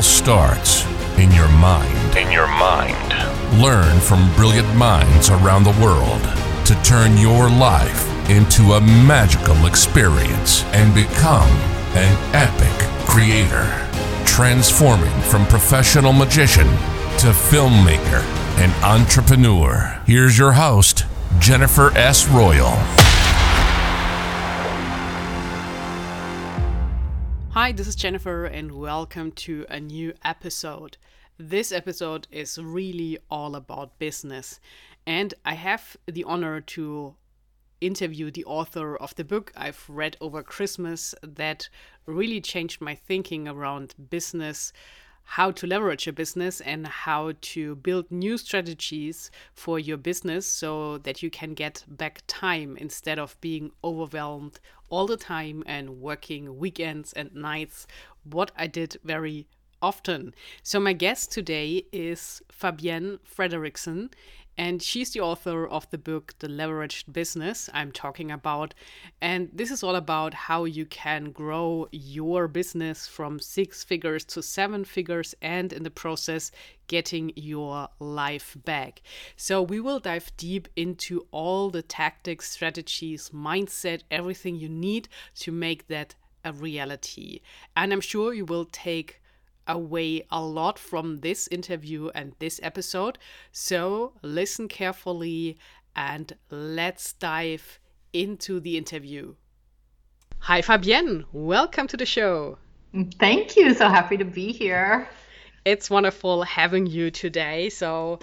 all starts in your mind. In your mind. Learn from brilliant minds around the world to turn your life into a magical experience and become an epic creator. Transforming from professional magician to filmmaker and entrepreneur. Here's your host, Jennifer S. Royal. Hi, this is Jennifer, and welcome to a new episode. This episode is really all about business, and I have the honor to interview the author of the book I've read over Christmas that really changed my thinking around business, how to leverage your business, and how to build new strategies for your business so that you can get back time instead of being overwhelmed all the time and working weekends and nights, what I did very often. So, my guest today is Fabienne Fredrickson, and she's the author of the book The Leveraged Business I'm talking about. And this is all about how you can grow your business from six figures to seven figures and in the process getting your life back. So, we will dive deep into all the tactics, strategies, mindset, everything you need to make that a reality. And I'm sure you will take away a lot from this interview and this episode. So listen carefully and let's dive into the interview. Hi, Fabienne. Welcome to the show. Thank you. So happy to be here. It's wonderful having you today. So,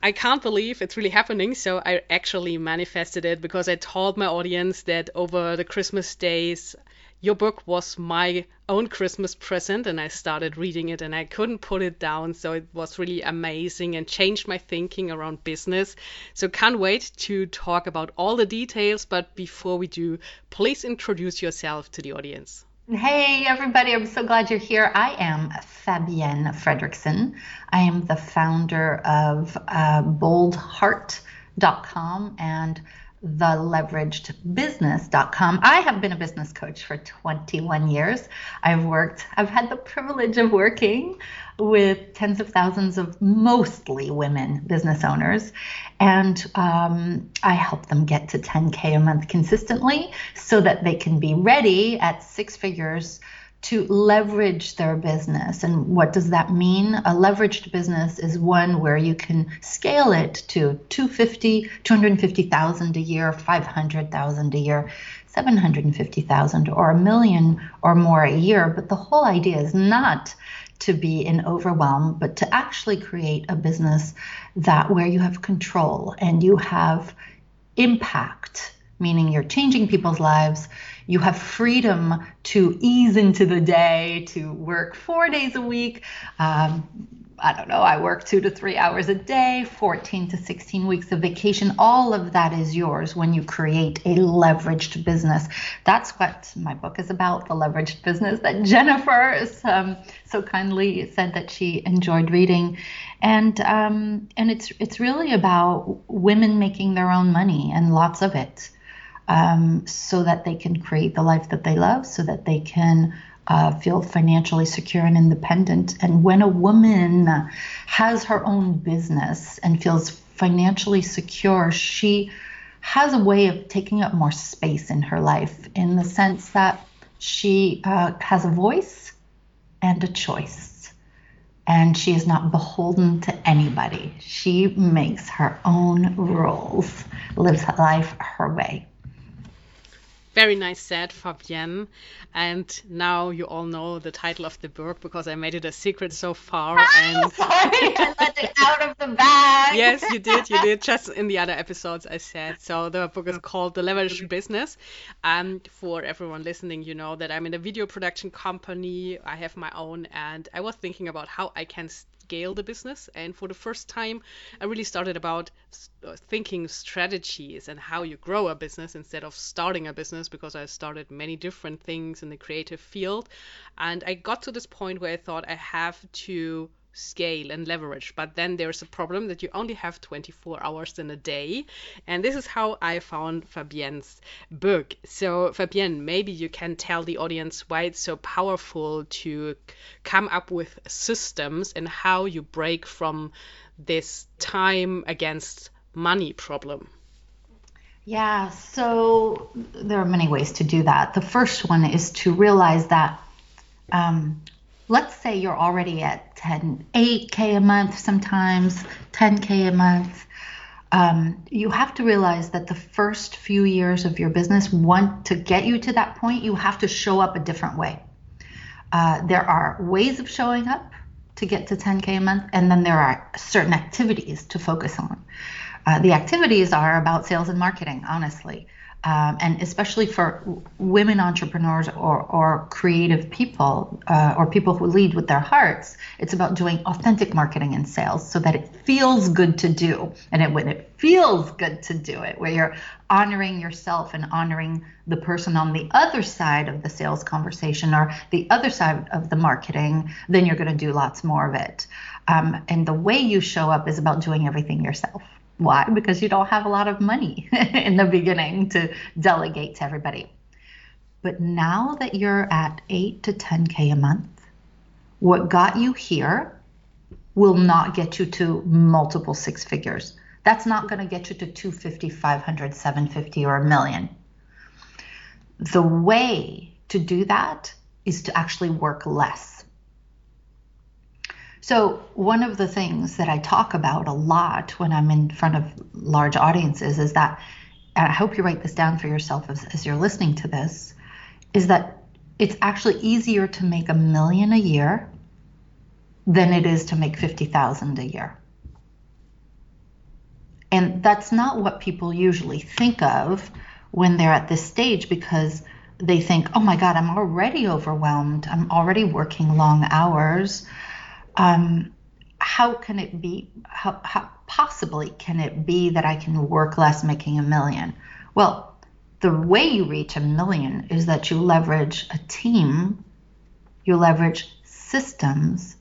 I can't believe it's really happening. So I actually manifested it because I told my audience that over the Christmas days, your book was my own Christmas present, and I started reading it and I couldn't put it down. So it was really amazing and changed my thinking around business. So can't wait to talk about all the details. But before we do, please introduce yourself to the audience. Hey, everybody, I'm so glad you're here. I am Fabienne Fredrickson. I am the founder of uh, boldheart.com and theleveragedbusiness.com. I have been a business coach for 21 years. I've worked, I've had the privilege of working with tens of thousands of mostly women business owners. And um, I help them get to 10K a month consistently so that they can be ready at six figures to leverage their business. And what does that mean? A leveraged business is one where you can scale it to 250, 250,000 a year, 500,000 a year, 750,000 or a million or more a year. But the whole idea is not to be in overwhelm, but to actually create a business that where you have control and you have impact, meaning you're changing people's lives you have freedom to ease into the day, to work four days a week. Um, I don't know, I work two to three hours a day, 14 to 16 weeks of vacation. All of that is yours when you create a leveraged business. That's what my book is about the leveraged business that Jennifer um, so kindly said that she enjoyed reading. And, um, and it's, it's really about women making their own money and lots of it um, so that they can create the life that they love, so that they can uh, feel financially secure and independent. And when a woman has her own business and feels financially secure, she has a way of taking up more space in her life in the sense that she uh, has a voice and a choice. And she is not beholden to anybody. She makes her own rules, lives life her way. Very nice said, Fabienne. And now you all know the title of the book because I made it a secret so far. Ah, and sorry, I let it out of the bag. yes, you did. You did. Just in the other episodes, I said. So the book is called The Leveraged Business. And for everyone listening, you know that I'm in a video production company. I have my own, and I was thinking about how I can scale the business. And for the first time, I really started about uh, thinking strategies and how you grow a business instead of starting a business because I started many different things in the creative field. And I got to this point where I thought I have to scale and leverage. But then there's a problem that you only have 24 hours in a day. And this is how I found Fabienne's book. So, Fabienne, maybe you can tell the audience why it's so powerful to come up with systems and how you break from this time against money problem. Yeah, so there are many ways to do that. The first one is to realize that, um, let's say you're already at 10, 8K a month, sometimes 10K a month. Um, you have to realize that the first few years of your business, want to get you to that point, you have to show up a different way. Uh, there are ways of showing up to get to 10K a month, and then there are certain activities to focus on. Uh, the activities are about sales and marketing, honestly. Um, and especially for women entrepreneurs or, or creative people uh, or people who lead with their hearts, it's about doing authentic marketing and sales so that it feels good to do. And it, when it feels good to do it, where you're honoring yourself and honoring the person on the other side of the sales conversation or the other side of the marketing, then you're going to do lots more of it. Um, and the way you show up is about doing everything yourself. Why? Because you don't have a lot of money in the beginning to delegate to everybody. But now that you're at 8 to 10K a month, what got you here will not get you to multiple six figures. That's not going to get you to 250, 500, 750 or a million. The way to do that is to actually work less so, one of the things that I talk about a lot when I'm in front of large audiences is that, and I hope you write this down for yourself as, as you're listening to this, is that it's actually easier to make a million a year than it is to make 50,000 a year. And that's not what people usually think of when they're at this stage because they think, oh my God, I'm already overwhelmed. I'm already working long hours um, how can it be how, how possibly can it be that i can work less making a million? Well the way you reach a million is that you leverage a team you leverage systems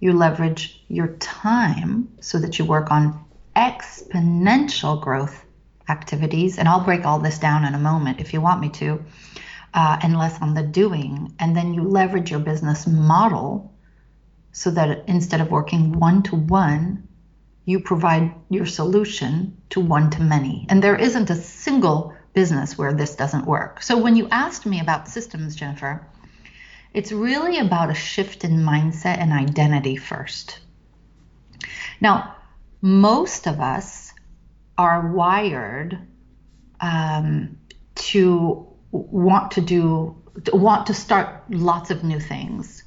you leverage your time so that you work on exponential growth activities and i'll break all this down in a moment if you want me to uh, and less on the doing and then you leverage your business model so that instead of working one to one, you provide your solution to one to many. And there isn't a single business where this doesn't work. So when you asked me about systems, Jennifer, it's really about a shift in mindset and identity first. Now, most of us are wired um, to want to do, want to start lots of new things.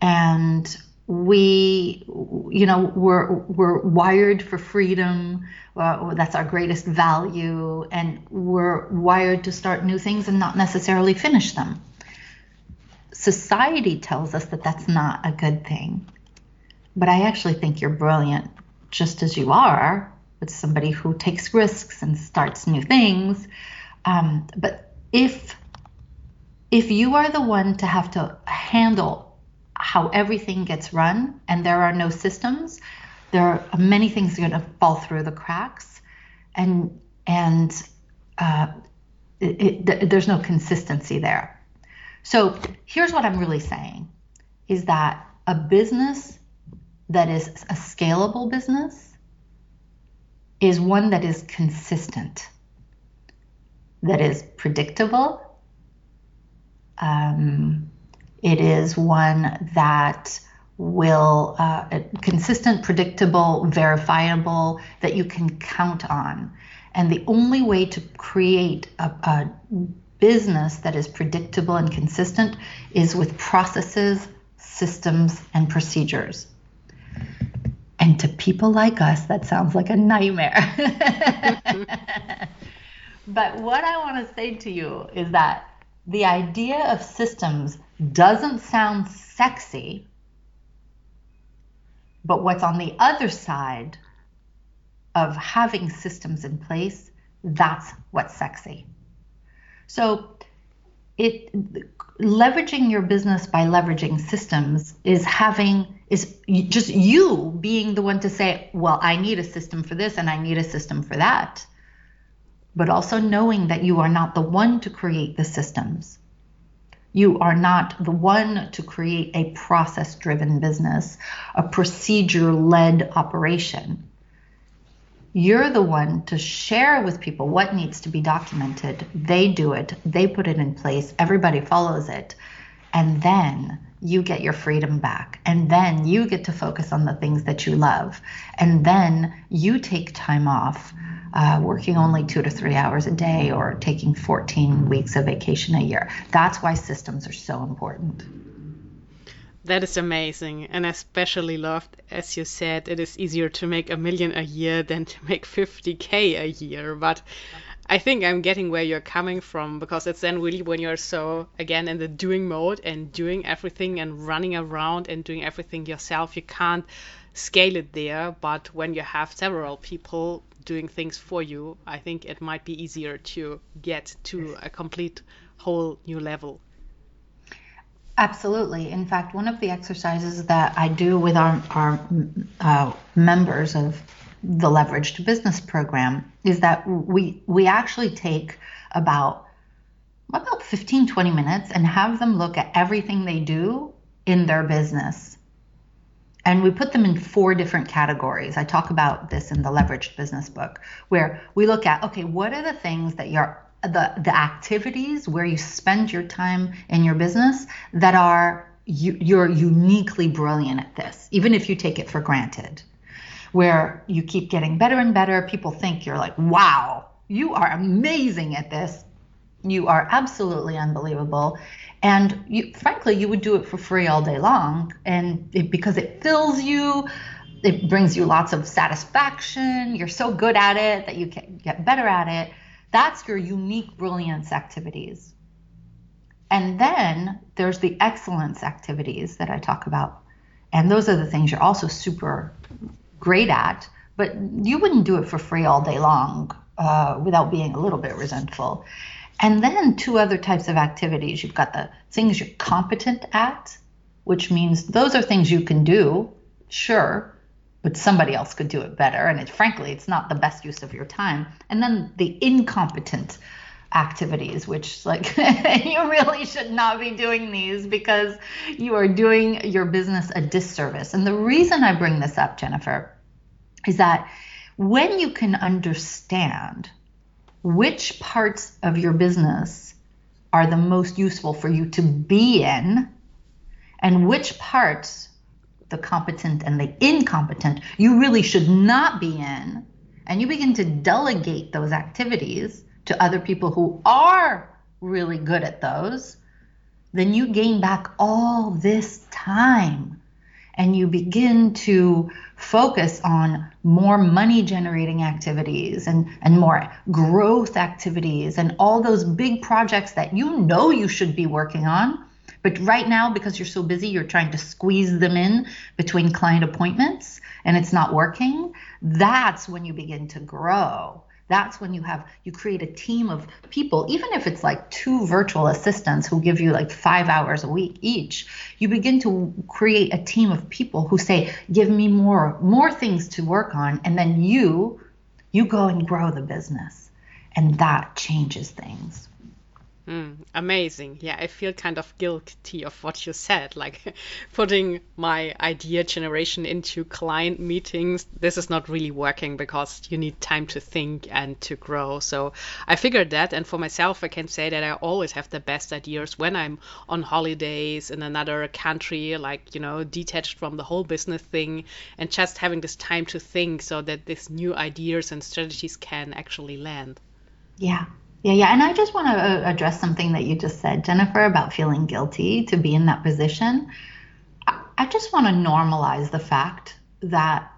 And we you know we're we're wired for freedom uh, that's our greatest value and we're wired to start new things and not necessarily finish them. Society tells us that that's not a good thing. But i actually think you're brilliant just as you are with somebody who takes risks and starts new things. Um, but if if you are the one to have to handle how everything gets run and there are no systems, there are many things are going to fall through the cracks, and and uh, it, it, there's no consistency there. So here's what I'm really saying: is that a business that is a scalable business is one that is consistent, that is predictable. Um, it is one that will uh, consistent, predictable, verifiable that you can count on. And the only way to create a, a business that is predictable and consistent is with processes, systems, and procedures. And to people like us, that sounds like a nightmare. but what I want to say to you is that the idea of systems doesn't sound sexy, but what's on the other side of having systems in place, that's what's sexy. So it leveraging your business by leveraging systems is having is just you being the one to say, well, I need a system for this and I need a system for that. But also knowing that you are not the one to create the systems. You are not the one to create a process driven business, a procedure led operation. You're the one to share with people what needs to be documented. They do it, they put it in place, everybody follows it. And then you get your freedom back. And then you get to focus on the things that you love. And then you take time off, uh, working only two to three hours a day or taking 14 weeks of vacation a year. That's why systems are so important. That is amazing. And I especially loved, as you said, it is easier to make a million a year than to make 50K a year. But I think I'm getting where you're coming from because it's then really when you're so again in the doing mode and doing everything and running around and doing everything yourself, you can't scale it there. But when you have several people doing things for you, I think it might be easier to get to a complete whole new level. Absolutely. In fact, one of the exercises that I do with our, our uh, members of the leveraged business program is that we we actually take about about 15 20 minutes and have them look at everything they do in their business and we put them in four different categories i talk about this in the leveraged business book where we look at okay what are the things that you're the the activities where you spend your time in your business that are you, you're uniquely brilliant at this even if you take it for granted where you keep getting better and better. People think you're like, wow, you are amazing at this. You are absolutely unbelievable. And you, frankly, you would do it for free all day long. And it, because it fills you, it brings you lots of satisfaction. You're so good at it that you can get better at it. That's your unique brilliance activities. And then there's the excellence activities that I talk about. And those are the things you're also super great at, but you wouldn't do it for free all day long uh, without being a little bit resentful. And then two other types of activities. You've got the things you're competent at, which means those are things you can do, sure, but somebody else could do it better. And it, frankly, it's not the best use of your time. And then the incompetent activities, which like you really should not be doing these because you are doing your business a disservice. And the reason I bring this up, Jennifer, is that when you can understand which parts of your business are the most useful for you to be in and which parts the competent and the incompetent you really should not be in. And you begin to delegate those activities to other people who are really good at those. Then you gain back all this time and you begin to focus on more money generating activities and, and more growth activities and all those big projects that you know you should be working on. But right now, because you're so busy, you're trying to squeeze them in between client appointments and it's not working. That's when you begin to grow that's when you have you create a team of people even if it's like two virtual assistants who give you like 5 hours a week each you begin to create a team of people who say give me more more things to work on and then you you go and grow the business. And that changes things Mm, amazing. Yeah, I feel kind of guilty of what you said, like putting my idea generation into client meetings. This is not really working because you need time to think and to grow. So I figured that. And for myself, I can say that I always have the best ideas when I'm on holidays in another country, like, you know, detached from the whole business thing and just having this time to think so that these new ideas and strategies can actually land. Yeah, yeah, yeah. And I just want to uh, address something that you just said, Jennifer, about feeling guilty to be in that position. I just want to normalize the fact that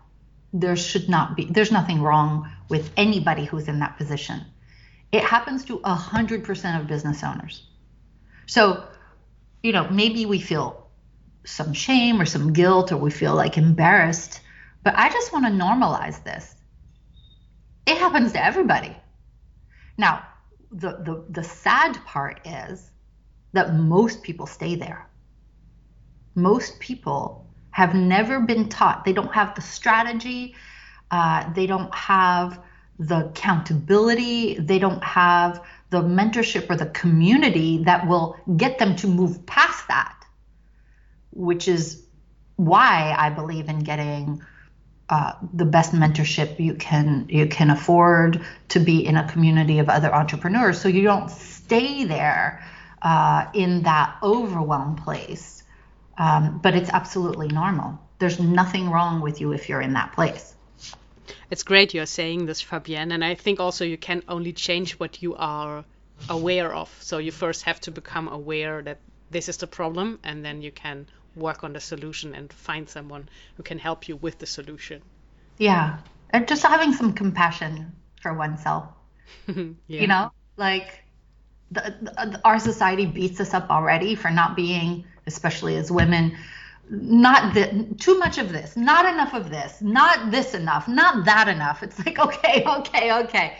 there should not be, there's nothing wrong with anybody who's in that position. It happens to 100% of business owners. So, you know, maybe we feel some shame or some guilt or we feel like embarrassed, but I just want to normalize this. It happens to everybody. Now, the, the, the sad part is that most people stay there. Most people have never been taught. They don't have the strategy, uh, they don't have the accountability, they don't have the mentorship or the community that will get them to move past that, which is why I believe in getting uh, the best mentorship you can you can afford to be in a community of other entrepreneurs, so you don't stay there uh, in that overwhelmed place. Um, but it's absolutely normal. There's nothing wrong with you if you're in that place. It's great you're saying this, Fabienne, and I think also you can only change what you are aware of. So you first have to become aware that this is the problem, and then you can work on the solution and find someone who can help you with the solution. Yeah, and just having some compassion for oneself. yeah. You know, like the, the, our society beats us up already for not being, especially as women, not the, too much of this, not enough of this, not this enough, not that enough. It's like, okay, okay, okay.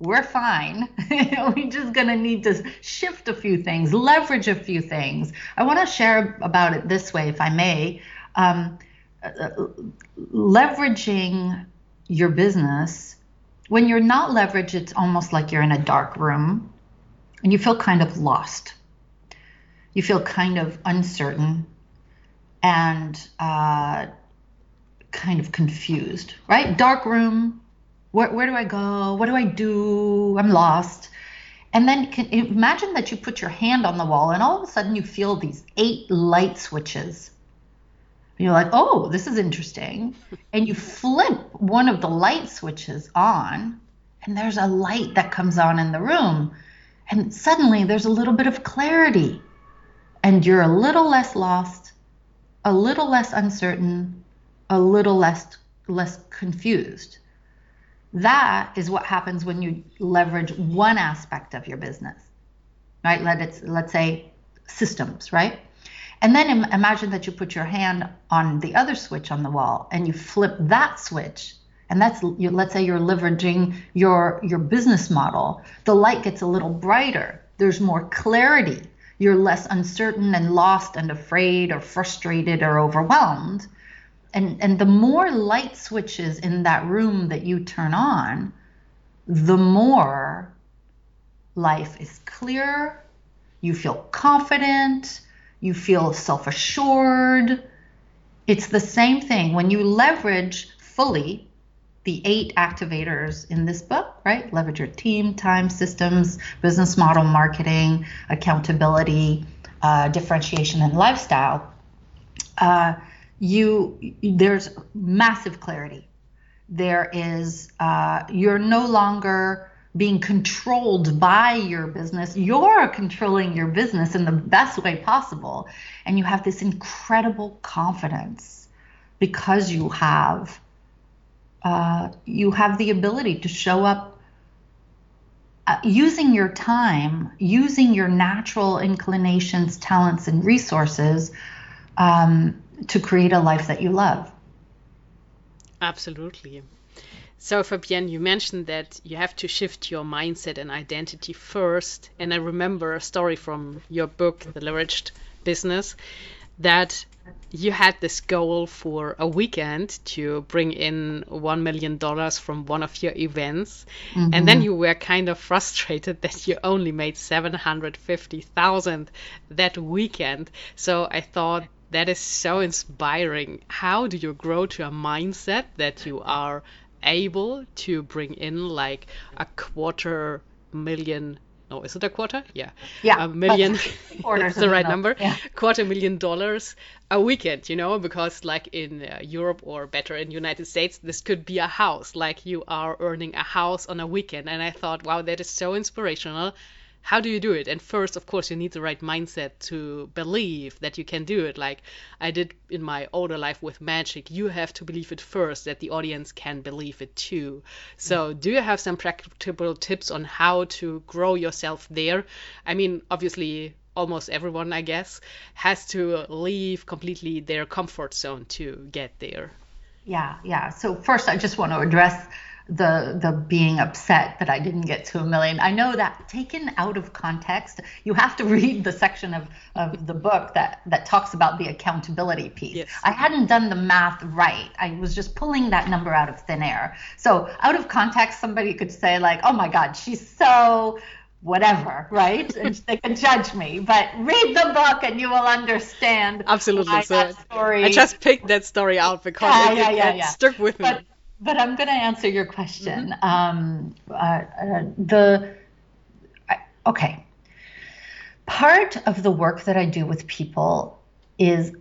We're fine. We're just going to need to shift a few things, leverage a few things. I want to share about it this way, if I may. Um, uh, leveraging your business, when you're not leveraged, it's almost like you're in a dark room and you feel kind of lost. You feel kind of uncertain and uh, kind of confused, right? Dark room. Where, where do I go? What do I do? I'm lost. And then can, imagine that you put your hand on the wall and all of a sudden you feel these eight light switches. And you're like, oh, this is interesting. And you flip one of the light switches on, and there's a light that comes on in the room. And suddenly there's a little bit of clarity, and you're a little less lost, a little less uncertain, a little less less confused. That is what happens when you leverage one aspect of your business, right? Let it's let's say systems, right? And then Im- imagine that you put your hand on the other switch on the wall and you flip that switch and that's you, let's say you're leveraging your your business model the light gets a little brighter there's more clarity you're less uncertain and lost and afraid or frustrated or overwhelmed and and the more light switches in that room that you turn on the more life is clear you feel confident you feel self-assured it's the same thing when you leverage fully the eight activators in this book, right? Leverage your team, time, systems, business model, marketing, accountability, uh, differentiation, and lifestyle. Uh, you there's massive clarity. There is uh, you're no longer being controlled by your business. You're controlling your business in the best way possible, and you have this incredible confidence because you have uh, you have the ability to show up uh, using your time, using your natural inclinations, talents, and resources um, to create a life that you love. Absolutely. So, Fabienne, you mentioned that you have to shift your mindset and identity first. And I remember a story from your book, The Leveraged Business, that you had this goal for a weekend to bring in one million dollars from one of your events mm-hmm. and then you were kind of frustrated that you only made 750,000 that weekend so i thought that is so inspiring how do you grow to a mindset that you are able to bring in like a quarter million no, is it a quarter? Yeah. Yeah. A million. That's the right number. Yeah. Quarter million dollars a weekend, you know, because like in uh, Europe or better in United States, this could be a house. Like you are earning a house on a weekend. And I thought, wow, that is so inspirational how do you do it? And first, of course, you need the right mindset to believe that you can do it. Like I did in my older life with magic, you have to believe it first that the audience can believe it too. So, mm. do you have some practical tips on how to grow yourself there? I mean, obviously, almost everyone, I guess, has to leave completely their comfort zone to get there. Yeah, yeah. So, first, I just want to address the the being upset that I didn't get to a million. I know that taken out of context, you have to read the section of, of the book that that talks about the accountability piece. Yes. I hadn't done the math right. I was just pulling that number out of thin air. So out of context, somebody could say like, "Oh my God, she's so." whatever, right? and they can judge me, but read the book and you will understand. Absolutely. So story... I just picked that story out because yeah, it, yeah, yeah, yeah. stuck with but, me but I'm going to answer your question. Mm-hmm. Um, uh, uh, the okay, part of the work that I do with people is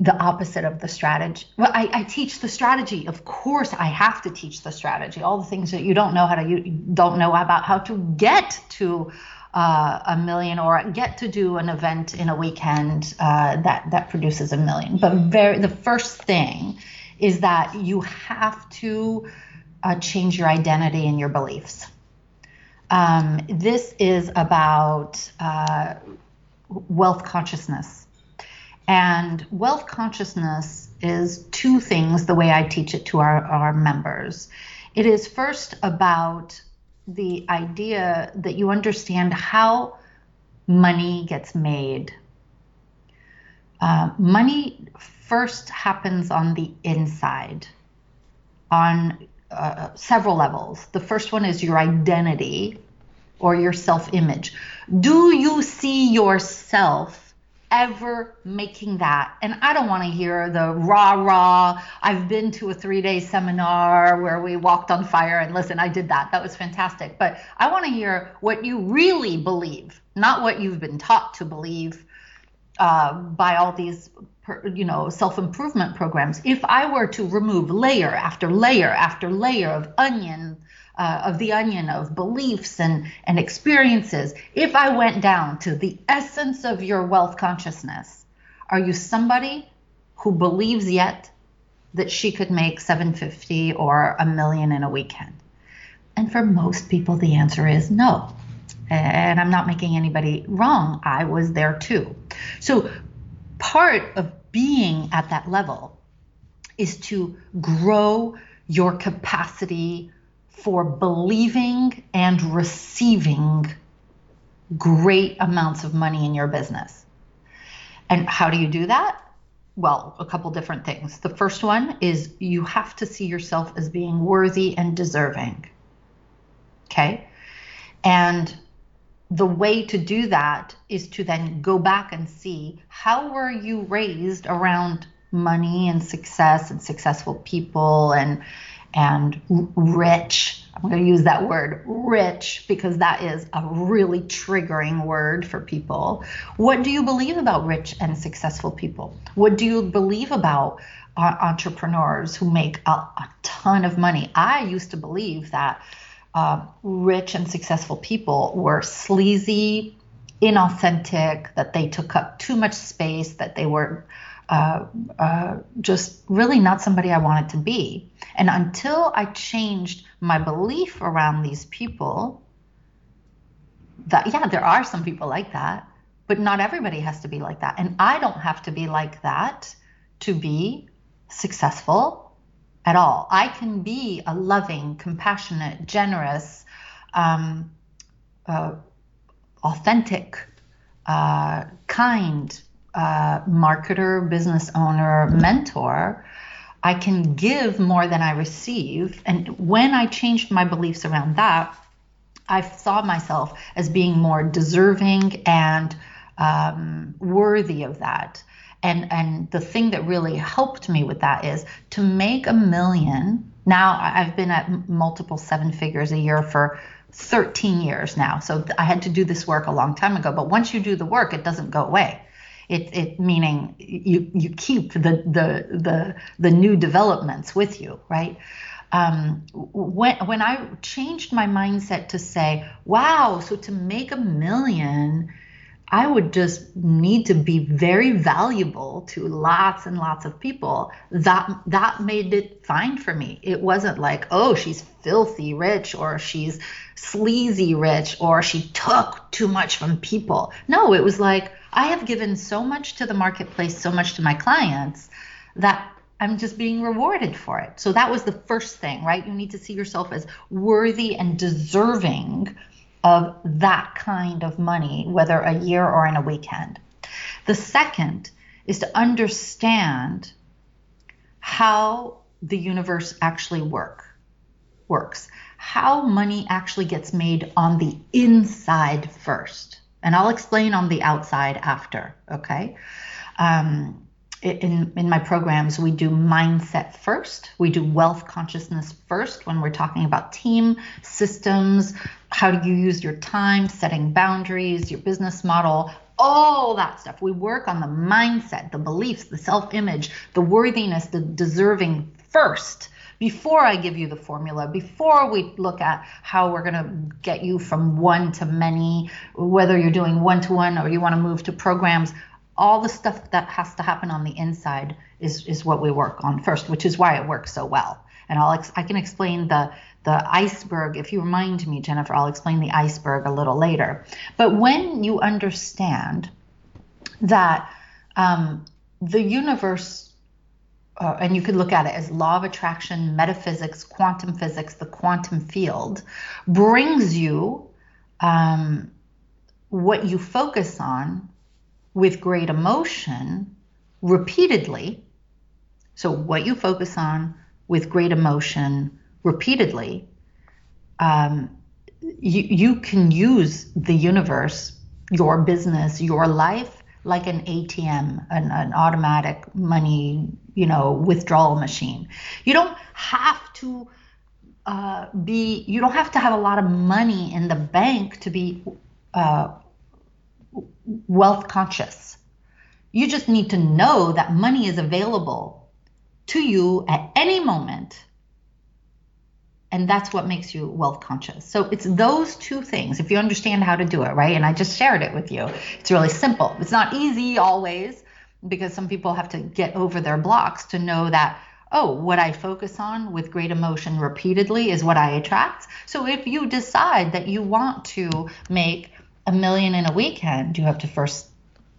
the opposite of the strategy. Well, I, I, teach the strategy. Of course, I have to teach the strategy. All the things that you don't know how to, you don't know about how to get to uh, a million or get to do an event in a weekend uh, that that produces a million. But very, the first thing is that you have to uh, change your identity and your beliefs. Um, this is about uh, wealth consciousness. And wealth consciousness is two things the way I teach it to our, our members. It is first about the idea that you understand how money gets made. Uh, money first happens on the inside on uh, several levels. The first one is your identity or your self image. Do you see yourself ever making that? And I don't want to hear the rah rah. I've been to a three day seminar where we walked on fire and listen, I did that. That was fantastic. But I want to hear what you really believe, not what you've been taught to believe uh, by all these you know self-improvement programs. If i were to remove layer after layer after layer of onion uh, of the onion of beliefs and and experiences if i went down to the essence of your wealth consciousness are you somebody who believes yet that she could make 750 or a million in a weekend? And for most people the answer is no. And i'm not making anybody wrong. I was there too. So part of being at that level is to grow your capacity for believing and receiving great amounts of money in your business. And how do you do that? Well, a couple different things. The first one is you have to see yourself as being worthy and deserving. Okay? And the way to do that is to then go back and see how were you raised around money and success and successful people and and rich. I'm going to use that word rich because that is a really triggering word for people. What do you believe about rich and successful people? What do you believe about uh, entrepreneurs who make a, a ton of money? I used to believe that uh, rich and successful people were sleazy, inauthentic, that they took up too much space, that they were uh, uh, just really not somebody I wanted to be. And until I changed my belief around these people, that yeah, there are some people like that, but not everybody has to be like that. And I don't have to be like that to be successful at all. I can be a loving, compassionate, generous, um, uh, authentic, uh, kind uh, marketer, business owner, mentor. I can give more than I receive. And when I changed my beliefs around that, I saw myself as being more deserving and um, worthy of that. And and the thing that really helped me with that is to make a million. Now I've been at multiple seven figures a year for 13 years now. So I had to do this work a long time ago. But once you do the work, it doesn't go away. It, it meaning you you keep the the the the new developments with you, right? Um, when when I changed my mindset to say, wow, so to make a million I would just need to be very valuable to lots and lots of people. That that made it fine for me. It wasn't like, oh, she's filthy rich or she's sleazy rich or she took too much from people. No, it was like I have given so much to the marketplace, so much to my clients that I'm just being rewarded for it. So that was the first thing, right? You need to see yourself as worthy and deserving of that kind of money, whether a year or in a weekend. The second is to understand how the universe actually work works, how money actually gets made on the inside first. And I'll explain on the outside after, okay? Um, in, in my programs, we do mindset first. We do wealth consciousness first when we're talking about team, systems, how do you use your time, setting boundaries, your business model, all that stuff. We work on the mindset, the beliefs, the self image, the worthiness, the deserving first before I give you the formula, before we look at how we're going to get you from one to many, whether you're doing one to one or you want to move to programs, all the stuff that has to happen on the inside is, is what we work on first, which is why it works so well. And I'll ex- I can explain the the iceberg. If you remind me, Jennifer, I'll explain the iceberg a little later. But when you understand that um, the universe, uh, and you could look at it as law of attraction, metaphysics, quantum physics, the quantum field, brings you um, what you focus on with great emotion repeatedly. So, what you focus on with great emotion repeatedly, um, you, you can use the universe, your business, your life like an ATM, an, an automatic money, you know, withdrawal machine. You don't have to uh, be, you don't have to have a lot of money in the bank to be uh, wealth conscious. You just need to know that money is available to you at any moment and that's what makes you wealth conscious. So it's those two things. If you understand how to do it, right? And I just shared it with you. It's really simple. It's not easy always because some people have to get over their blocks to know that oh, what I focus on with great emotion repeatedly is what I attract. So if you decide that you want to make a million in a weekend, you have to first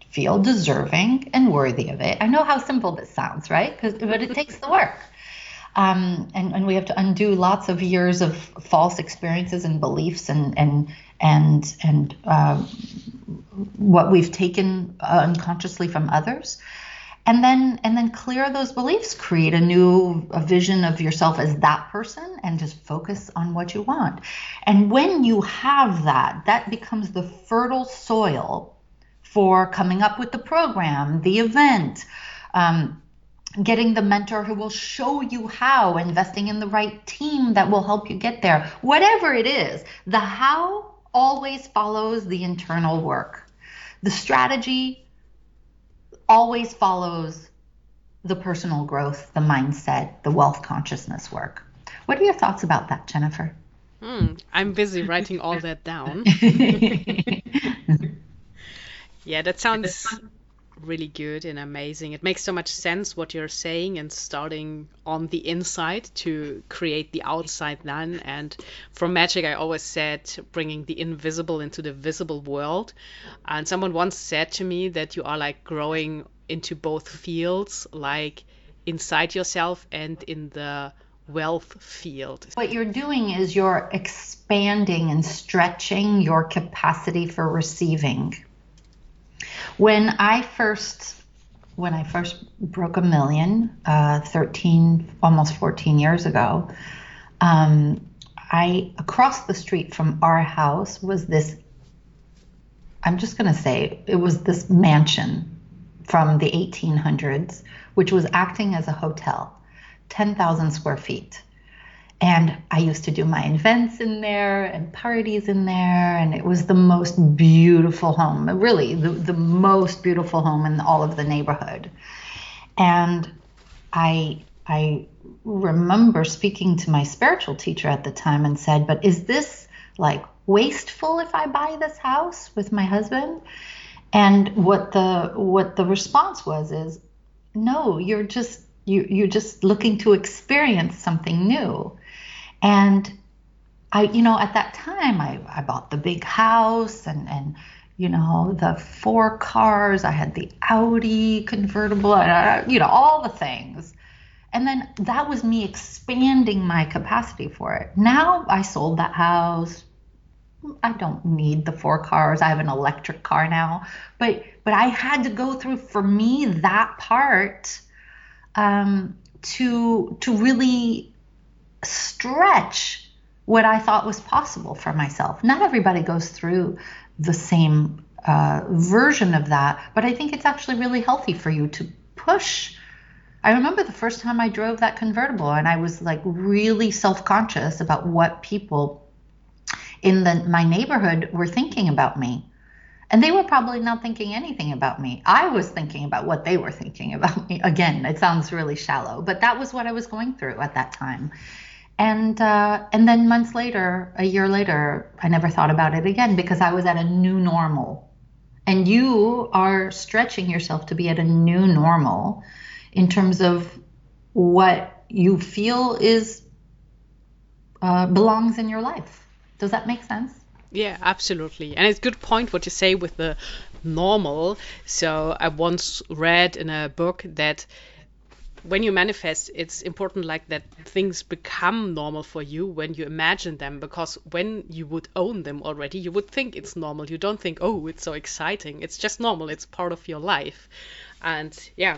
feel deserving and worthy of it. I know how simple this sounds, right? But it takes the work. Um, and, and we have to undo lots of years of false experiences and beliefs and and and and uh, what we've taken unconsciously from others and then and then clear those beliefs create a new a vision of yourself as that person and just focus on what you want and when you have that that becomes the fertile soil for coming up with the program the event um, getting the mentor who will show you how, investing in the right team that will help you get there. Whatever it is, the how always follows the internal work. The strategy always follows the personal growth, the mindset, the wealth consciousness work. What are your thoughts about that, Jennifer? Hmm, I'm busy writing all that down. yeah, that sounds really good and amazing. It makes so much sense what you're saying and starting on the inside to create the outside then. And from magic, I always said bringing the invisible into the visible world. And someone once said to me that you are like growing into both fields, like inside yourself and in the wealth field. What you're doing is you're expanding and stretching your capacity for receiving. When I first when I first broke a million, uh, 13, almost 14 years ago, um, I across the street from our house was this. I'm just going to say it was this mansion from the 1800s, which was acting as a hotel, 10,000 square feet. And I used to do my events in there and parties in there. And it was the most beautiful home, really, the, the most beautiful home in all of the neighborhood. And I, I remember speaking to my spiritual teacher at the time and said, But is this like wasteful if I buy this house with my husband? And what the what the response was is, no, you're just you you're just looking to experience something new. And I, you know, at that time, I, I bought the big house and, and, you know, the four cars. I had the Audi convertible, and, uh, you know, all the things. And then that was me expanding my capacity for it. Now I sold that house. I don't need the four cars. I have an electric car now. But but I had to go through for me that part um, to to really stretch what I thought was possible for myself. Not everybody goes through the same uh, version of that, but I think it's actually really healthy for you to push. I remember the first time I drove that convertible, and I was like really self conscious about what people in the, my neighborhood were thinking about me. And they were probably not thinking anything about me. I was thinking about what they were thinking about me. Again, it sounds really shallow, but that was what I was going through at that time. And uh, and then months later, a year later, I never thought about it again because I was at a new normal. And you are stretching yourself to be at a new normal in terms of what you feel is uh, belongs in your life. Does that make sense? Yeah, absolutely. And it's a good point what you say with the normal. So I once read in a book that when you manifest, it's important like that things become normal for you when you imagine them because when you would own them already, you would think it's normal. You don't think, oh, it's so exciting. It's just normal. It's part of your life. And yeah,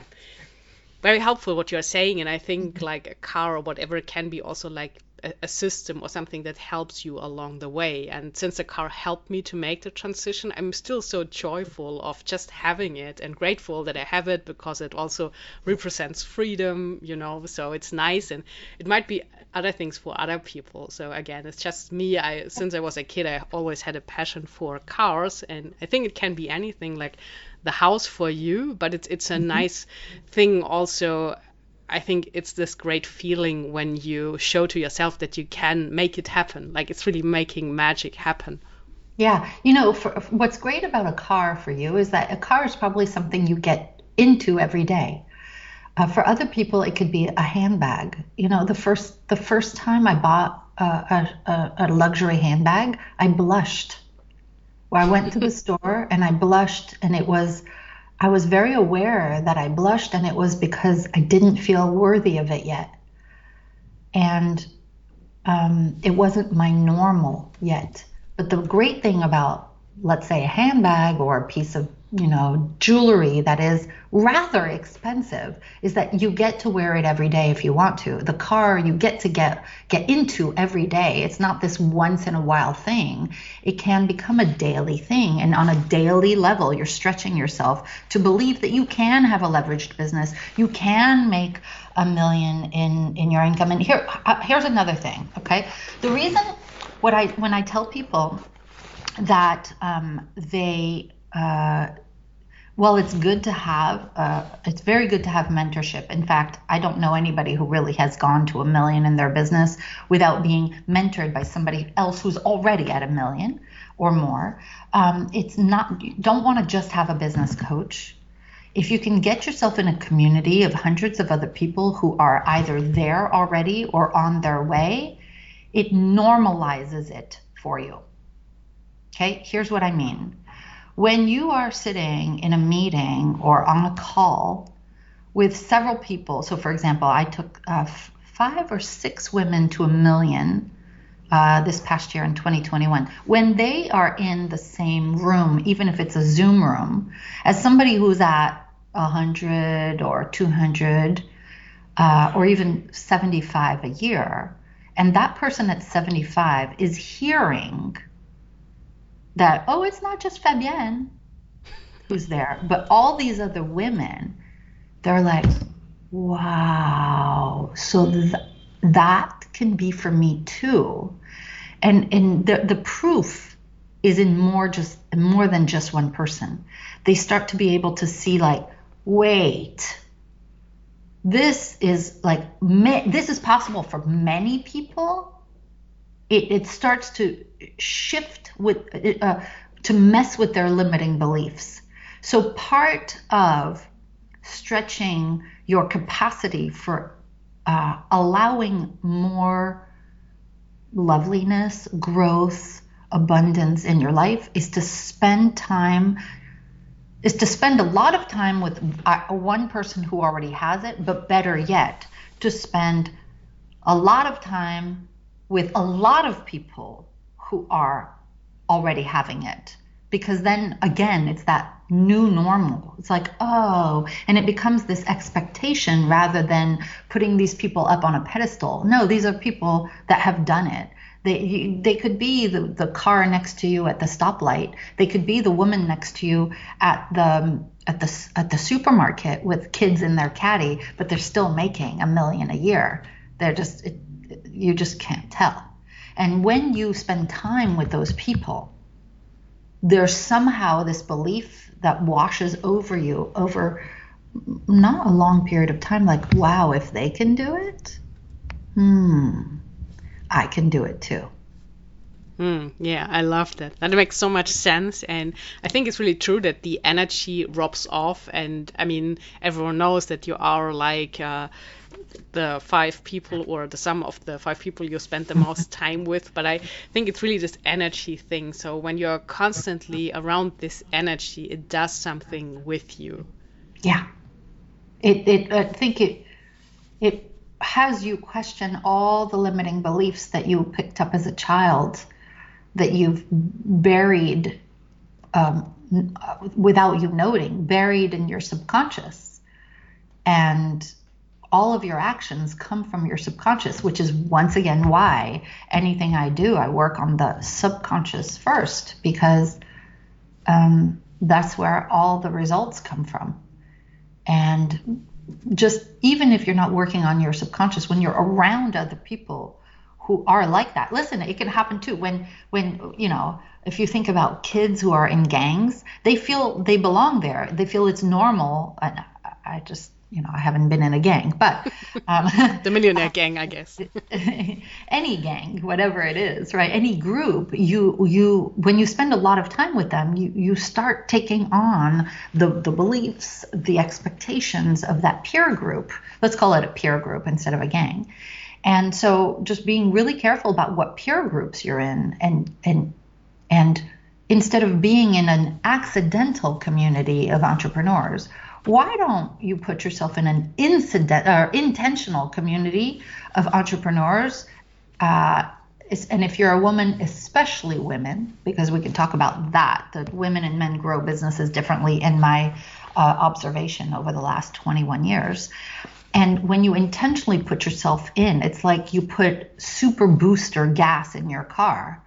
very helpful what you're saying. And I think like a car or whatever can be also like a, system or something that helps you along the way. And since the car helped me to make the transition, I'm still so joyful of just having it and grateful that I have it because it also represents freedom, you know. So it's nice and it might be other things for other people. So again, it's just me. I since I was a kid, I always had a passion for cars, and I think it can be anything like the house for you, but it's it's a mm-hmm. nice thing also I think it's this great feeling when you show to yourself that you can make it happen. Like it's really making magic happen. Yeah. You know, for, what's great about a car for you is that a car is probably something you get into every day. Uh, for other people, it could be a handbag. You know, the first the first time I bought a, a, a luxury handbag, I blushed. Well, I went to the store and I blushed, and it was I was very aware that I blushed, and it was because I didn't feel worthy of it yet. And um, it wasn't my normal yet. But the great thing about, let's say, a handbag or a piece of you know, jewelry that is rather expensive is that you get to wear it every day if you want to. The car you get to get get into every day. It's not this once in a while thing. It can become a daily thing and on a daily level you're stretching yourself to believe that you can have a leveraged business. You can make a million in in your income. And here uh, here's another thing, okay? The reason what I when I tell people that um, they uh, well, it's good to have, uh, it's very good to have mentorship. In fact, I don't know anybody who really has gone to a million in their business without being mentored by somebody else who's already at a million or more. Um, it's not, you don't want to just have a business coach. If you can get yourself in a community of hundreds of other people who are either there already or on their way, it normalizes it for you. Okay, here's what I mean when you are sitting in a meeting or on a call with several people, so for example, I took uh, five or six women to a million uh, this past year in 2021. When they are in the same room, even if it's a Zoom room, as somebody who's at 100 or 200 uh, or even 75 a year, and that person at 75 is hearing that, oh, it's not just Fabienne who's there, but all these other women, they're like, wow, so th- that can be for me too. And, and the, the proof is in more just more than just one person. They start to be able to see like, wait, this is like this is possible for many people. It, it starts to shift with uh, to mess with their limiting beliefs. So part of stretching your capacity for uh, allowing more loveliness, growth, abundance in your life is to spend time is to spend a lot of time with uh, one person who already has it, but better yet, to spend a lot of time with a lot of people who are already having it. Because then again, it's that new normal. It's like, oh, and it becomes this expectation rather than putting these people up on a pedestal. No, these are people that have done it. They, they could be the, the car next to you at the stoplight. They could be the woman next to you at the at the at the supermarket with kids in their caddy, but they're still making a million a year. They're just it, you just can't tell. And when you spend time with those people, there's somehow this belief that washes over you over not a long period of time like wow if they can do it hmm I can do it too. Mm, yeah, I love that. That makes so much sense. And I think it's really true that the energy rubs off. And I mean, everyone knows that you are like uh, the five people or the sum of the five people you spend the most time with. But I think it's really this energy thing. So when you're constantly around this energy, it does something with you. Yeah. It, it, I think it, it has you question all the limiting beliefs that you picked up as a child that you've buried um, without you noting, buried in your subconscious. And all of your actions come from your subconscious, which is once again why anything I do, I work on the subconscious first, because um, that's where all the results come from. And just even if you're not working on your subconscious when you're around other people who are like that listen it can happen too when when you know if you think about kids who are in gangs they feel they belong there they feel it's normal i, I just you know, I haven't been in a gang, but um, the millionaire gang, I guess. any gang, whatever it is, right? Any group, you you when you spend a lot of time with them, you you start taking on the the beliefs, the expectations of that peer group. Let's call it a peer group instead of a gang. And so, just being really careful about what peer groups you're in, and and and instead of being in an accidental community of entrepreneurs why don't you put yourself in an incident or intentional community of entrepreneurs? Uh, and if you're a woman, especially women, because we can talk about that, that women and men grow businesses differently in my uh, observation over the last 21 years. And when you intentionally put yourself in, it's like you put super booster gas in your car,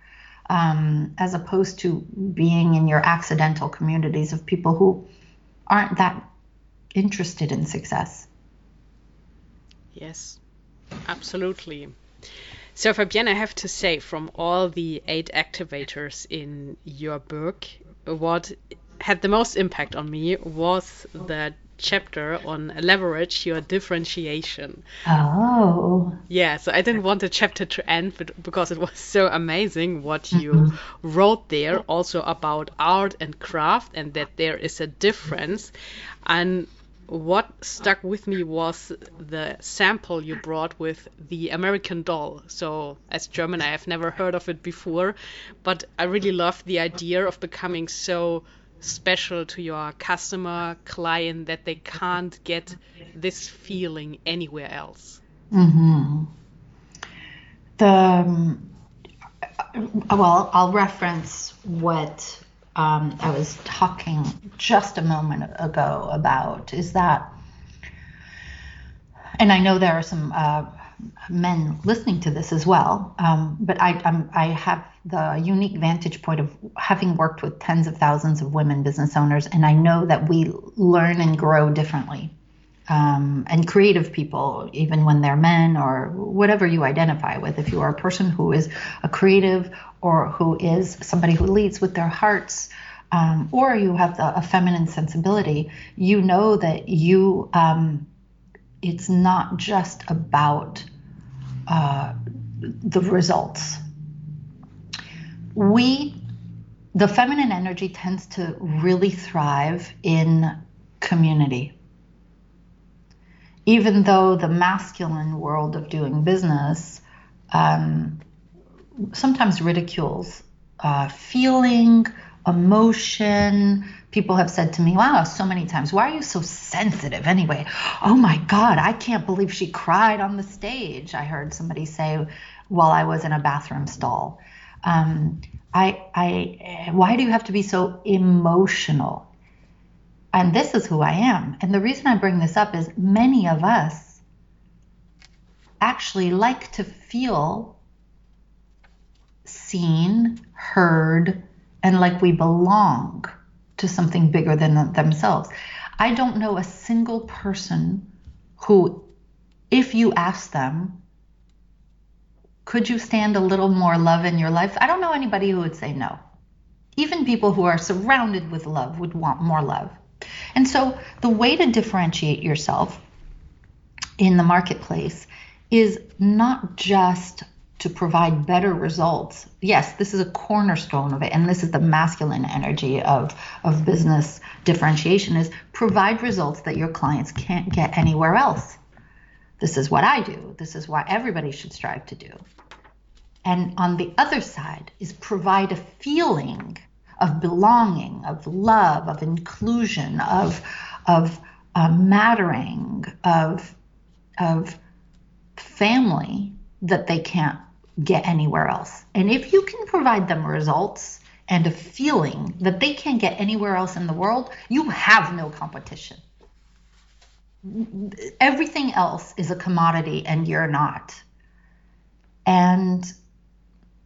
um, as opposed to being in your accidental communities of people who aren't that interested in success. Yes, absolutely. So, Fabienne, I have to say, from all the eight activators in your book, what had the most impact on me was the chapter on leverage your differentiation. Oh. Yeah, so I didn't want the chapter to end but because it was so amazing what you mm-hmm. wrote there also about art and craft and that there is a difference. And what stuck with me was the sample you brought with the American doll. So, as German, I have never heard of it before, but I really love the idea of becoming so special to your customer, client, that they can't get this feeling anywhere else. Mm-hmm. The well, I'll reference what um, I was talking just a moment ago about is that, and I know there are some uh, men listening to this as well, um, but I, I'm, I have the unique vantage point of having worked with tens of thousands of women business owners, and I know that we learn and grow differently. Um, and creative people, even when they're men or whatever you identify with. If you are a person who is a creative or who is somebody who leads with their hearts, um, or you have the, a feminine sensibility, you know that you, um, it's not just about uh, the results. We, the feminine energy tends to really thrive in community. Even though the masculine world of doing business um, sometimes ridicules uh, feeling emotion. People have said to me, wow, so many times, why are you so sensitive anyway? Oh my God, I can't believe she cried on the stage. I heard somebody say while I was in a bathroom stall. Um, I, I, why do you have to be so emotional? And this is who I am. And the reason I bring this up is many of us actually like to feel seen, heard, and like we belong to something bigger than themselves. I don't know a single person who, if you ask them, could you stand a little more love in your life? I don't know anybody who would say no. Even people who are surrounded with love would want more love. And so the way to differentiate yourself in the marketplace is not just to provide better results. Yes, this is a cornerstone of it, and this is the masculine energy of, of business differentiation is provide results that your clients can't get anywhere else. This is what I do. This is what everybody should strive to do. And on the other side is provide a feeling of belonging, of love, of inclusion, of of uh, mattering, of of family that they can't get anywhere else. And if you can provide them results and a feeling that they can't get anywhere else in the world, you have no competition. Everything else is a commodity and you're not. And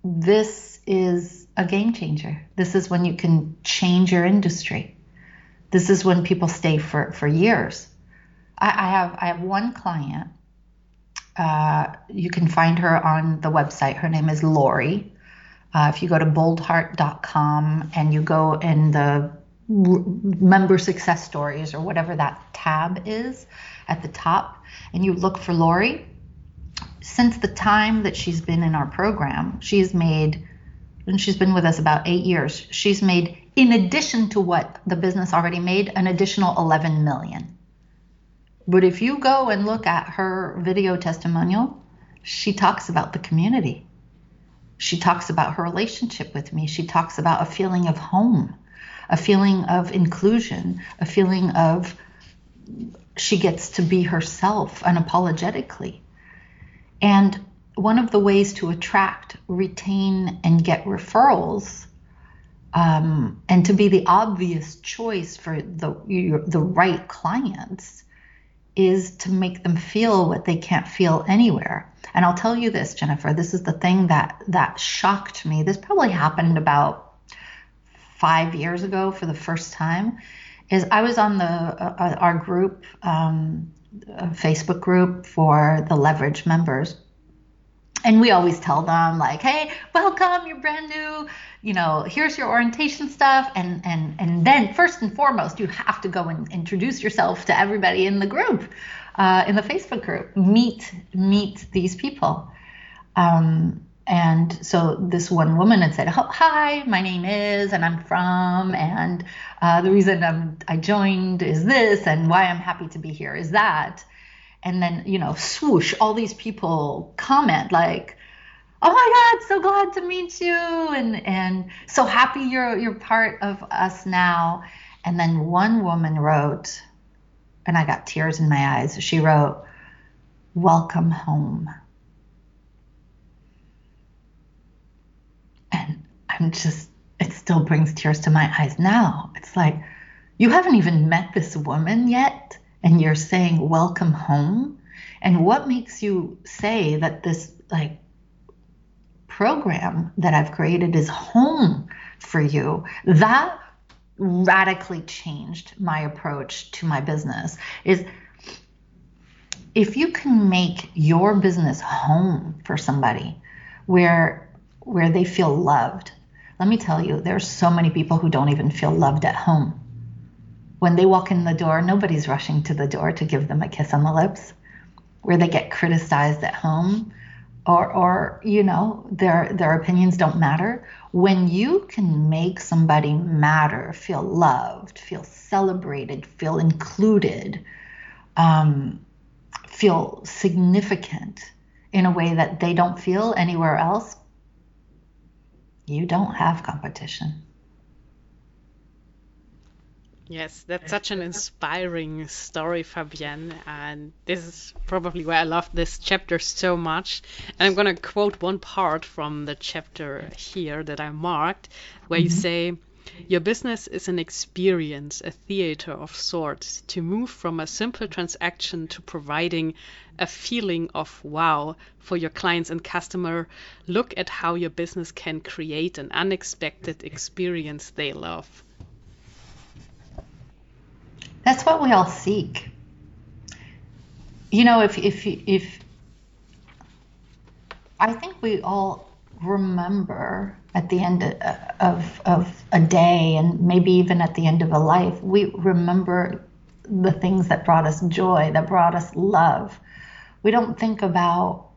this is a game changer. This is when you can change your industry. This is when people stay for, for years. I, I have I have one client uh, you can find her on the website. Her name is Lori. Uh, if you go to boldheart.com and you go in the member success stories or whatever that tab is at the top, and you look for Lori, since the time that she's been in our program, she's made, and she's been with us about eight years, she's made, in addition to what the business already made, an additional 11 million. But if you go and look at her video testimonial, she talks about the community. She talks about her relationship with me. She talks about a feeling of home, a feeling of inclusion, a feeling of she gets to be herself unapologetically. And one of the ways to attract, retain, and get referrals, um, and to be the obvious choice for the your, the right clients, is to make them feel what they can't feel anywhere. And I'll tell you this, Jennifer, this is the thing that that shocked me. This probably happened about 5 years ago for the first time is I was on the uh, uh our group um, Facebook group for the leverage members. And we always tell them like hey welcome you're brand new. You know here's your orientation stuff. And and and then first and foremost you have to go and introduce yourself to everybody in the group uh, in the facebook group. Meet meet these people. Um, and so this one woman had said hi my name is and i'm from and uh, the reason I'm, i joined is this and why i'm happy to be here is that. And then you know swoosh all these people comment like oh my god so glad to meet you and and so happy you're you're part of us now. And then one woman wrote and i got tears in my eyes. She wrote welcome home and i'm just it still brings tears to my eyes now. It's like you haven't even met this woman yet and you're saying welcome home. And what makes you say that this like program that I've created is home for you? That radically changed my approach to my business. Is if you can make your business home for somebody where where they feel loved. Let me tell you there's so many people who don't even feel loved at home. When they walk in the door, nobody's rushing to the door to give them a kiss on the lips, where they get criticized at home or or you know their their opinions don't matter. When you can make somebody matter feel loved feel celebrated feel included um, feel significant in a way that they don't feel anywhere else you don't have competition. Yes, that's such an inspiring story, Fabienne. And this is probably why I love this chapter so much. And I'm going to quote one part from the chapter here that I marked, where mm-hmm. you say, your business is an experience, a theater of sorts, to move from a simple transaction to providing a feeling of wow for your clients and customer. Look at how your business can create an unexpected experience they love. That's what we all seek. You know, if if if I think we all remember at the end of of a day and maybe even at the end of a life, we remember the things that brought us joy, that brought us love. We don't think about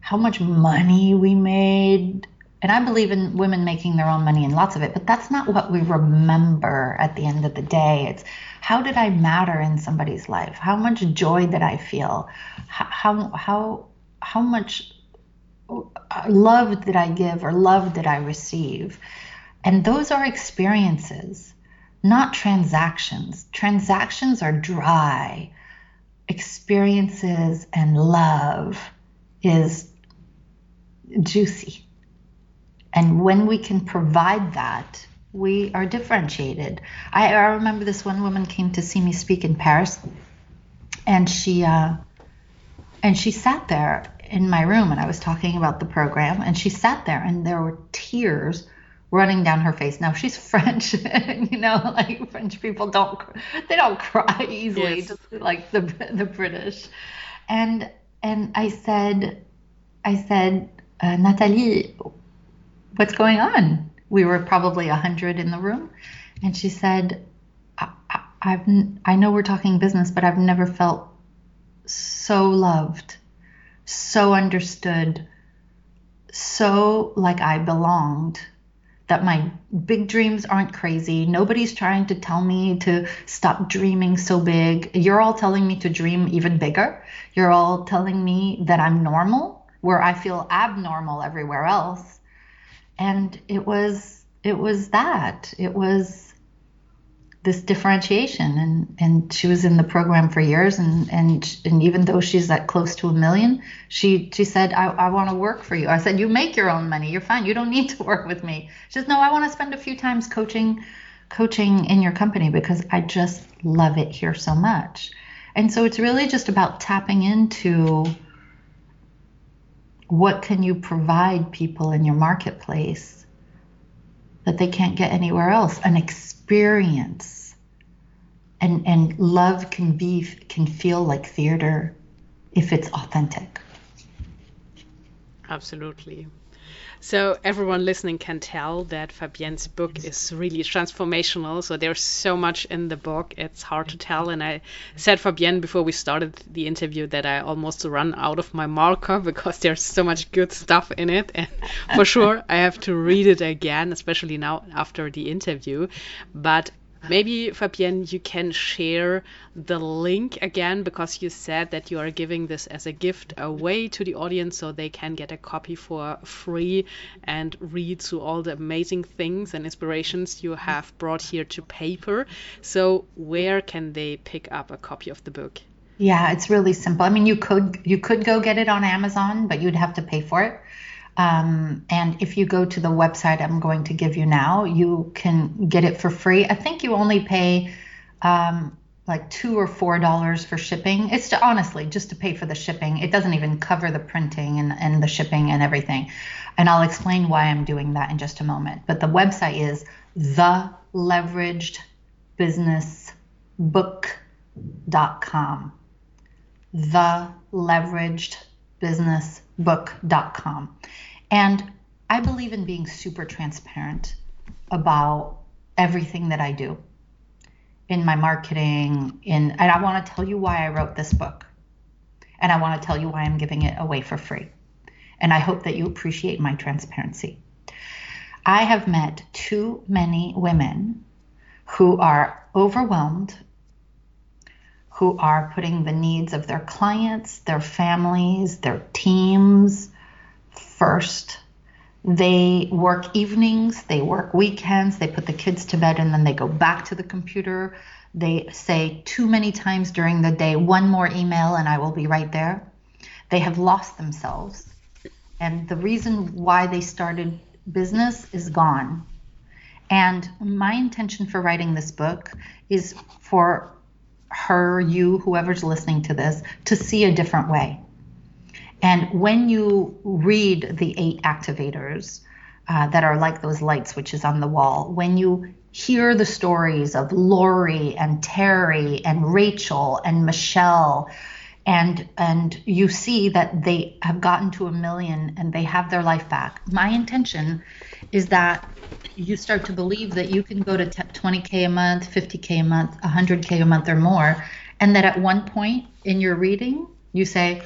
how much money we made and I believe in women making their own money and lots of it, but that's not what we remember at the end of the day. It's how did I matter in somebody's life? How much joy did I feel? How how how much love that I give or love that I receive? And those are experiences, not transactions. Transactions are dry. Experiences and love is juicy. And when we can provide that, we are differentiated. I, I remember this one woman came to see me speak in Paris, and she uh, and she sat there in my room, and I was talking about the program, and she sat there, and there were tears running down her face. Now she's French, and you know, like French people don't they don't cry easily, yes. just like the the British. And and I said, I said, uh, Natalie, what's going on? We were probably a hundred in the room, and she said, I, I, I've I know we're talking business, but I've never felt so loved, so understood, so like I belonged. That my big dreams aren't crazy. Nobody's trying to tell me to stop dreaming so big. You're all telling me to dream even bigger. You're all telling me that I'm normal, where I feel abnormal everywhere else and it was it was that it was this differentiation. And and she was in the program for years and and and even though she's at close to a million she she said i, I want to work for you. I said you make your own money. You're fine. You don't need to work with me. She says no i want to spend a few times coaching coaching in your company because i just love it here so much. And so it's really just about tapping into what can you provide people in your marketplace that they can't get anywhere else. An experience. And and love can be can feel like theater if it's authentic. Absolutely so everyone listening can tell that Fabienne's book is really transformational. So there's so much in the book, it's hard to tell. And I said Fabienne before we started the interview that I almost run out of my marker because there's so much good stuff in it. And for sure, I have to read it again, especially now after the interview. But Maybe, Fabienne, you can share the link again because you said that you are giving this as a gift away to the audience so they can get a copy for free and read through all the amazing things and inspirations you have brought here to paper. So, where can they pick up a copy of the book? Yeah, it's really simple. I mean, you could you could go get it on Amazon, but you'd have to pay for it. Um, and if you go to the website I'm going to give you now, you can get it for free. I think you only pay um, like two or four dollars for shipping. It's to, honestly just to pay for the shipping. It doesn't even cover the printing and, and the shipping and everything. And I'll explain why I'm doing that in just a moment. But the website is the leveraged business book.com. The leveraged business book.com. And I believe in being super transparent about everything that I do in my marketing in and I want to tell you why I wrote this book. And I want to tell you why I'm giving it away for free. And I hope that you appreciate my transparency. I have met too many women who are overwhelmed, who are putting the needs of their clients, their families, their teams, first They work evenings, they work weekends, they put the kids to bed, and then they go back to the computer. They say too many times during the day, one more email and I will be right there. They have lost themselves. And the reason why they started business is gone. And my intention for writing this book is for her, you, whoever's listening to this, to see a different way. And when you read the eight activators uh, that are like those light switches on the wall, when you hear the stories of Lori and Terry and Rachel and Michelle, and and you see that they have gotten to a million and they have their life back. My intention is that you start to believe that you can go to 20k a month, 50k a month, 100k a month or more, and that at one point in your reading you say,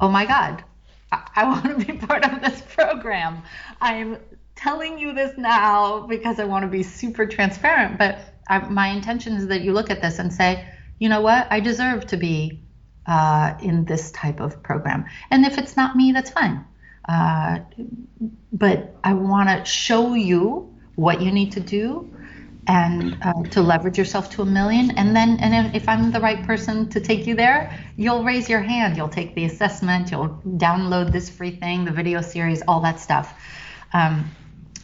"Oh my God, I, I want to be part of this program. I'm telling you this now because I want to be super transparent. But I, my intention is that you look at this and say, you know what, I deserve to be uh, in this type of program. And if it's not me, that's fine. Uh, but I want to show you what you need to do and uh, to leverage yourself to a million. And then, and if I'm the right person to take you there, you'll raise your hand. You'll take the assessment. You'll download this free thing, the video series, all that stuff. Um,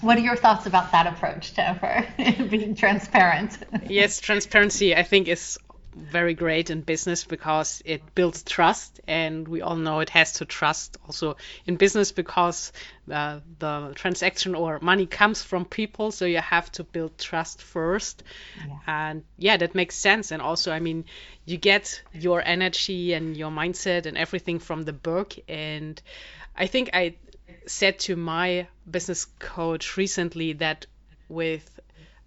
what are your thoughts about that approach, Jennifer? Being transparent. yes, transparency, I think, is very great in business because it builds trust, and we all know it has to trust also in business because uh, the transaction or money comes from people, so you have to build trust first. Yeah. And yeah, that makes sense. And also, I mean, you get your energy and your mindset and everything from the book, and I think I said to my business coach recently that with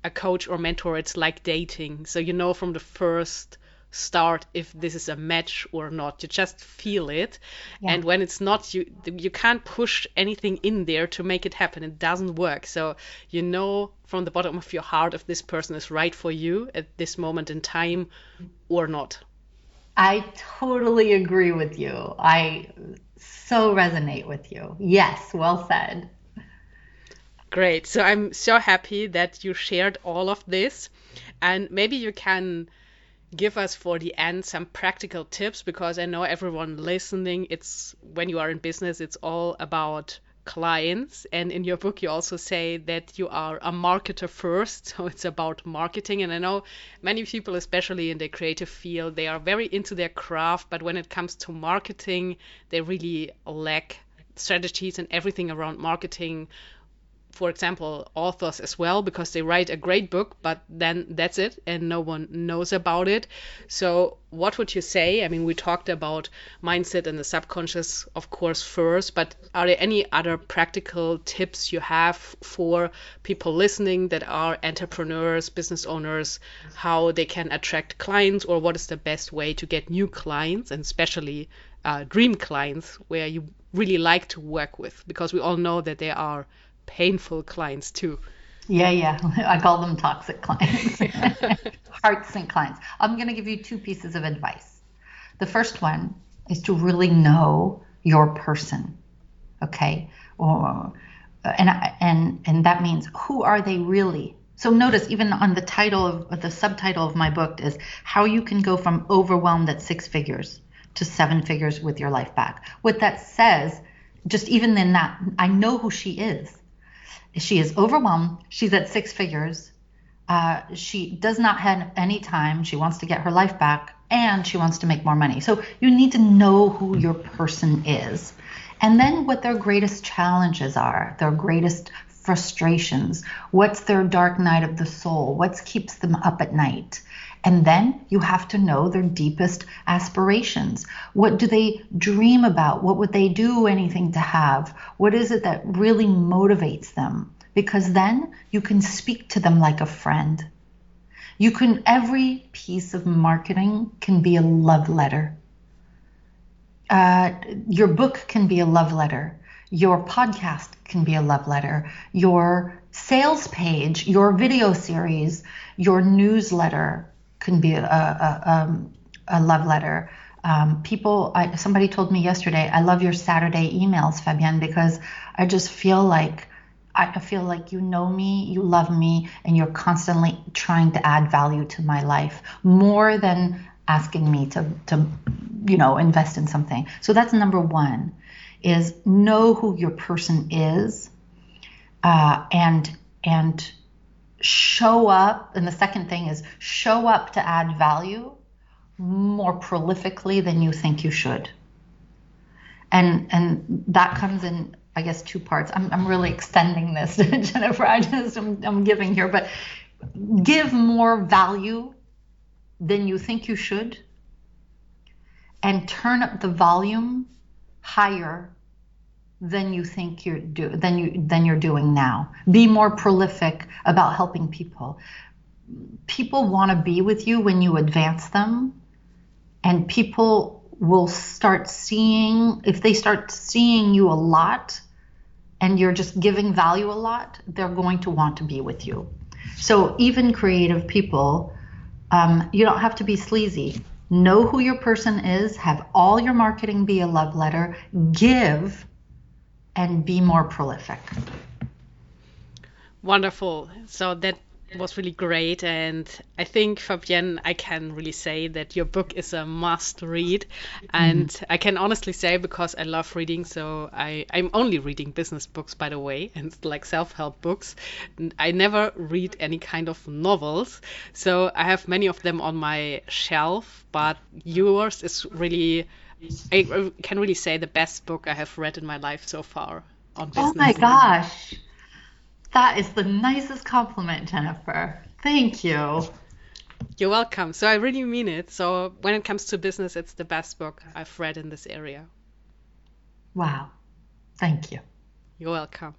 a coach or mentor, it's like dating. So you know from the first start if this is a match or not. You just feel it, yeah. and when it's not, you you can't push anything in there to make it happen. It doesn't work. So you know from the bottom of your heart if this person is right for you at this moment in time or not. I totally agree with you. I so resonate with you. Yes, well said. Great. So I'm so happy that you shared all of this. And maybe you can give us for the end some practical tips because I know everyone listening, it's when you are in business, it's all about clients. And in your book, you also say that you are a marketer first. So it's about marketing. And I know many people, especially in the creative field, they are very into their craft. But when it comes to marketing, they really lack strategies and everything around marketing for example, authors as well, because they write a great book, but then that's it, and no one knows about it. So, what would you say? I mean, we talked about mindset and the subconscious, of course, first, but are there any other practical tips you have for people listening that are entrepreneurs, business owners, how they can attract clients, or what is the best way to get new clients, and especially uh, dream clients where you really like to work with? Because we all know that there are painful clients too. Yeah, yeah. I call them toxic clients, heart sink clients. I'm going to give you two pieces of advice. The first one is to really know your person, okay? Or, uh, and and and that means who are they really? So notice even on the title of the subtitle of my book is how you can go from overwhelmed at six figures to seven figures with your life back. What that says, just even in that, I know who she is she is overwhelmed. She's at six figures. Uh, she does not have any time. She wants to get her life back and she wants to make more money. So you need to know who your person is. And then what their greatest challenges are, their greatest frustrations, what's their dark night of the soul, what keeps them up at night. And then you have to know their deepest aspirations. What do they dream about? What would they do anything to have? What is it that really motivates them? Because then you can speak to them like a friend. You can, every piece of marketing can be a love letter. Uh, your book can be a love letter. Your podcast can be a love letter. Your sales page, your video series, your newsletter, can be a, a, um, a love letter. Um, people, I, somebody told me yesterday, I love your Saturday emails, Fabienne, because I just feel like I feel like you know me, you love me, and you're constantly trying to add value to my life more than asking me to, to you know, invest in something. So that's number one is know who your person is uh, and and show up and the second thing is show up to add value more prolifically than you think you should. And and that comes in i guess two parts. I'm, I'm really extending this jennifer. I just I'm, I'm giving here but give more value than you think you should and turn up the volume higher than you think you're do than you than you're doing now. Be more prolific about helping people. People want to be with you when you advance them, and people will start seeing if they start seeing you a lot and you're just giving value a lot, they're going to want to be with you. So even creative people, um, you don't have to be sleazy. Know who your person is, have all your marketing be a love letter, give and be more prolific. Wonderful. So that was really great. And I think, Fabienne, I can really say that your book is a must read. And mm. I can honestly say, because I love reading, so I, I'm only reading business books, by the way, and like self help books. I never read any kind of novels. So I have many of them on my shelf, but yours is really I can really say the best book I have read in my life so far on oh business. Oh my gosh. That is the nicest compliment, Jennifer. Thank you. You're welcome. So I really mean it. So when it comes to business, it's the best book I've read in this area. Wow. Thank you. You're welcome.